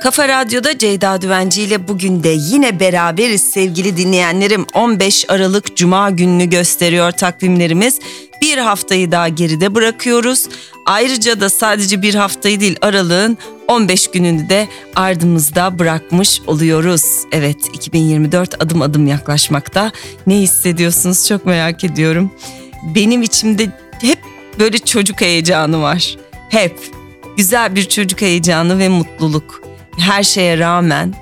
Kafa Radyo'da Ceyda Düvenci ile bugün de yine beraberiz sevgili dinleyenlerim. 15 Aralık Cuma gününü gösteriyor takvimlerimiz. Bir haftayı daha geride bırakıyoruz. Ayrıca da sadece bir haftayı değil Aralık'ın 15 gününü de ardımızda bırakmış oluyoruz. Evet 2024 adım adım yaklaşmakta. Ne hissediyorsunuz çok merak ediyorum. Benim içimde hep böyle çocuk heyecanı var. Hep güzel bir çocuk heyecanı ve mutluluk. Her şeye rağmen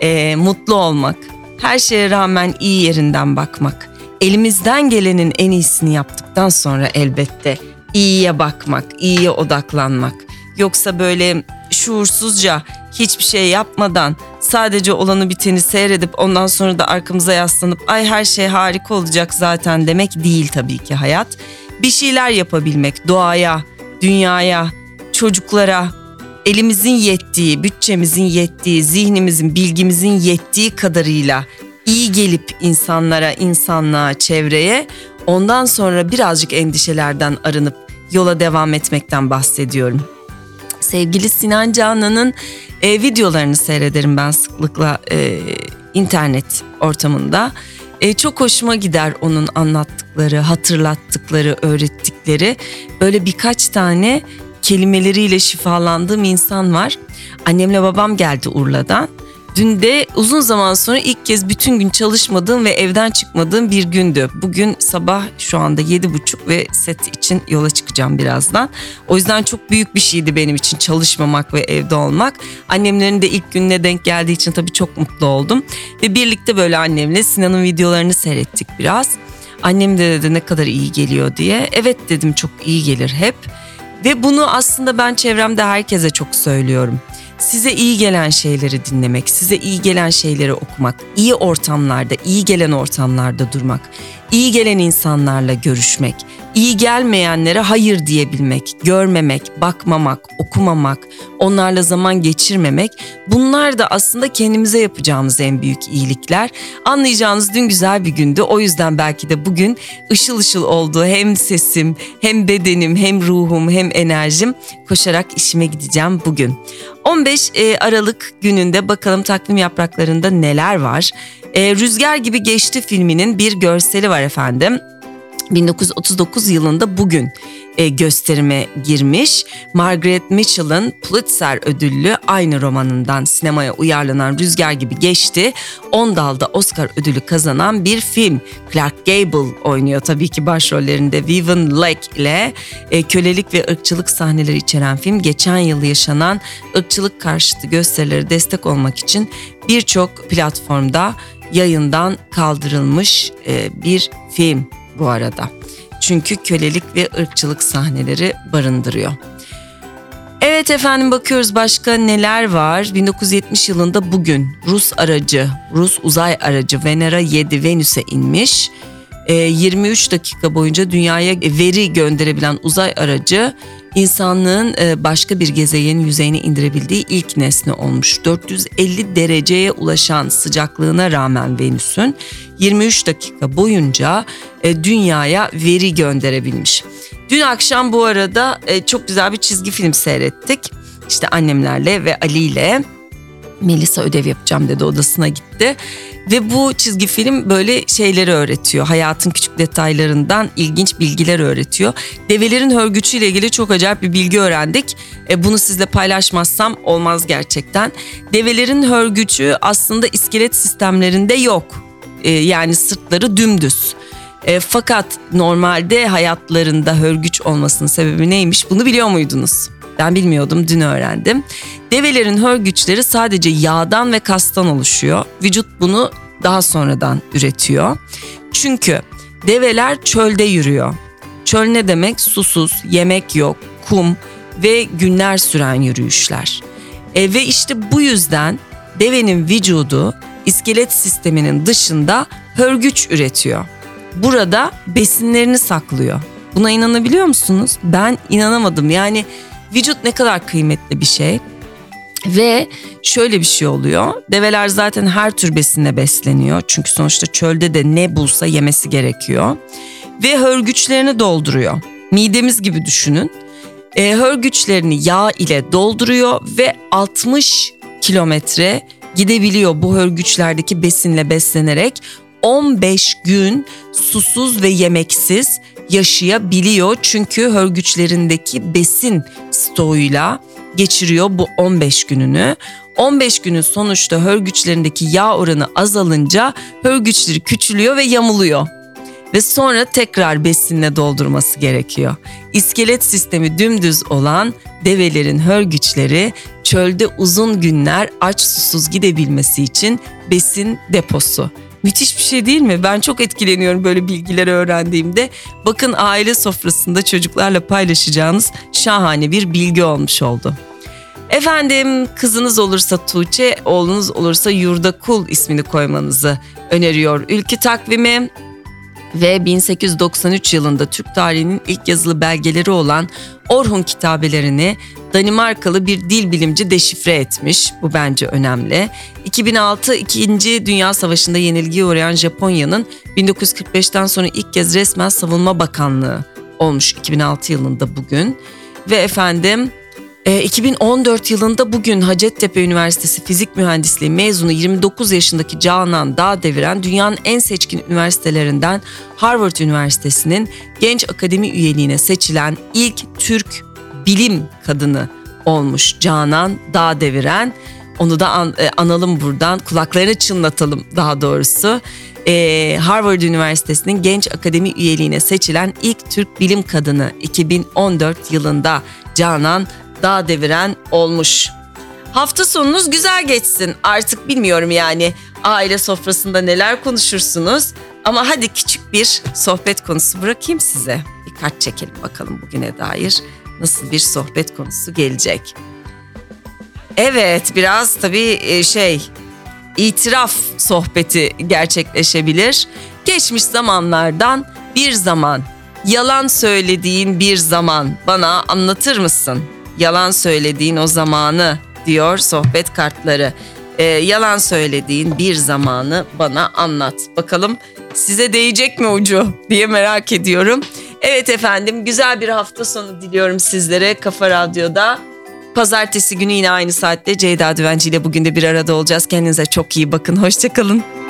e, mutlu olmak, her şeye rağmen iyi yerinden bakmak. Elimizden gelenin en iyisini yaptıktan sonra elbette iyiye bakmak, iyiye odaklanmak. Yoksa böyle şuursuzca hiçbir şey yapmadan sadece olanı biteni seyredip ondan sonra da arkamıza yaslanıp ay her şey harika olacak zaten demek değil tabii ki hayat. Bir şeyler yapabilmek doğaya, dünyaya, çocuklara elimizin yettiği, bütçemizin yettiği, zihnimizin, bilgimizin yettiği kadarıyla iyi gelip insanlara, insanlığa, çevreye ondan sonra birazcık endişelerden arınıp yola devam etmekten bahsediyorum. Sevgili Sinan Canan'ın e, videolarını seyrederim ben sıklıkla e, internet ortamında. E, çok hoşuma gider onun anlattıkları, hatırlattıkları, öğrettikleri. Böyle birkaç tane kelimeleriyle şifalandığım insan var. Annemle babam geldi Urla'dan. Dün de uzun zaman sonra ilk kez bütün gün çalışmadığım ve evden çıkmadığım bir gündü. Bugün sabah şu anda yedi buçuk ve set için yola çıkacağım birazdan. O yüzden çok büyük bir şeydi benim için çalışmamak ve evde olmak. Annemlerin de ilk gününe denk geldiği için tabii çok mutlu oldum. Ve birlikte böyle annemle Sinan'ın videolarını seyrettik biraz. Annem de dedi ne kadar iyi geliyor diye. Evet dedim çok iyi gelir hep. Ve bunu aslında ben çevremde herkese çok söylüyorum. Size iyi gelen şeyleri dinlemek, size iyi gelen şeyleri okumak, iyi ortamlarda, iyi gelen ortamlarda durmak, iyi gelen insanlarla görüşmek, iyi gelmeyenlere hayır diyebilmek, görmemek, bakmamak, okumamak, onlarla zaman geçirmemek bunlar da aslında kendimize yapacağımız en büyük iyilikler. Anlayacağınız dün güzel bir gündü. O yüzden belki de bugün ışıl ışıl oldu. Hem sesim, hem bedenim, hem ruhum, hem enerjim koşarak işime gideceğim bugün. 15 e, Aralık gününde bakalım takvim yapraklarında neler var. E, Rüzgar gibi geçti filminin bir görseli var efendim. 1939 yılında bugün e, gösterime girmiş. Margaret Mitchell'ın Pulitzer ödüllü aynı romanından sinemaya uyarlanan Rüzgar gibi geçti. 10 dalda Oscar ödülü kazanan bir film. Clark Gable oynuyor tabii ki başrollerinde Vivian Leigh ile e, kölelik ve ırkçılık sahneleri içeren film geçen yıl yaşanan ırkçılık karşıtı gösterileri destek olmak için birçok platformda yayından kaldırılmış e, bir film bu arada. Çünkü kölelik ve ırkçılık sahneleri barındırıyor. Evet efendim bakıyoruz başka neler var. 1970 yılında bugün Rus aracı, Rus uzay aracı Venera 7 Venüs'e inmiş. 23 dakika boyunca dünyaya veri gönderebilen uzay aracı insanlığın e, başka bir gezegenin yüzeyine indirebildiği ilk nesne olmuş. 450 dereceye ulaşan sıcaklığına rağmen Venüs'ün 23 dakika boyunca e, dünyaya veri gönderebilmiş. Dün akşam bu arada e, çok güzel bir çizgi film seyrettik. İşte annemlerle ve Ali ile Melisa ödev yapacağım dedi odasına gitti. Ve bu çizgi film böyle şeyleri öğretiyor. Hayatın küçük detaylarından ilginç bilgiler öğretiyor. Develerin hörgücüyle ilgili çok acayip bir bilgi öğrendik. E, bunu sizle paylaşmazsam olmaz gerçekten. Develerin hörgücü aslında iskelet sistemlerinde yok. E, yani sırtları dümdüz. E, fakat normalde hayatlarında hörgüç olmasının sebebi neymiş bunu biliyor muydunuz? Ben bilmiyordum dün öğrendim. Develerin hörgüçleri sadece yağdan ve kastan oluşuyor. Vücut bunu daha sonradan üretiyor. Çünkü develer çölde yürüyor. Çöl ne demek? Susuz, yemek yok, kum ve günler süren yürüyüşler. E, ve işte bu yüzden devenin vücudu iskelet sisteminin dışında hörgüç üretiyor. Burada besinlerini saklıyor. Buna inanabiliyor musunuz? Ben inanamadım. Yani Vücut ne kadar kıymetli bir şey. Ve şöyle bir şey oluyor. Develer zaten her tür besinle besleniyor. Çünkü sonuçta çölde de ne bulsa yemesi gerekiyor. Ve hörgüçlerini dolduruyor. Midemiz gibi düşünün. E, hörgüçlerini yağ ile dolduruyor ve 60 kilometre gidebiliyor bu hörgüçlerdeki besinle beslenerek 15 gün susuz ve yemeksiz yaşayabiliyor. Çünkü hörgüçlerindeki besin stoğuyla geçiriyor bu 15 gününü. 15 günün sonuçta hörgüçlerindeki yağ oranı azalınca hörgüçleri küçülüyor ve yamuluyor. Ve sonra tekrar besinle doldurması gerekiyor. İskelet sistemi dümdüz olan develerin hörgüçleri çölde uzun günler aç susuz gidebilmesi için besin deposu. Müthiş bir şey değil mi? Ben çok etkileniyorum böyle bilgileri öğrendiğimde. Bakın aile sofrasında çocuklarla paylaşacağınız şahane bir bilgi olmuş oldu. Efendim kızınız olursa Tuğçe, oğlunuz olursa Yurda Kul ismini koymanızı öneriyor. Ülkü takvimi ve 1893 yılında Türk tarihinin ilk yazılı belgeleri olan Orhun kitabelerini Danimarkalı bir dil bilimci deşifre etmiş. Bu bence önemli. 2006 2. Dünya Savaşı'nda yenilgiye uğrayan Japonya'nın 1945'ten sonra ilk kez resmen Savunma Bakanlığı olmuş 2006 yılında bugün. Ve efendim 2014 yılında bugün Hacettepe Üniversitesi Fizik Mühendisliği mezunu 29 yaşındaki Canan Dağ deviren dünyanın en seçkin üniversitelerinden Harvard Üniversitesi'nin genç akademi üyeliğine seçilen ilk Türk bilim kadını olmuş Canan Dağ deviren. Onu da an, e, analım buradan kulaklarını çınlatalım daha doğrusu. Ee, Harvard Üniversitesi'nin genç akademi üyeliğine seçilen ilk Türk bilim kadını 2014 yılında Canan dağ deviren olmuş. Hafta sonunuz güzel geçsin. Artık bilmiyorum yani aile sofrasında neler konuşursunuz. Ama hadi küçük bir sohbet konusu bırakayım size. Bir kart çekelim bakalım bugüne dair nasıl bir sohbet konusu gelecek. Evet biraz tabii e, şey itiraf sohbeti gerçekleşebilir. Geçmiş zamanlardan bir zaman yalan söylediğin bir zaman bana anlatır mısın? Yalan söylediğin o zamanı diyor sohbet kartları. Ee, yalan söylediğin bir zamanı bana anlat. Bakalım size değecek mi ucu diye merak ediyorum. Evet efendim güzel bir hafta sonu diliyorum sizlere Kafa Radyo'da. Pazartesi günü yine aynı saatte Ceyda Düvenci ile bugün de bir arada olacağız. Kendinize çok iyi bakın. Hoşçakalın.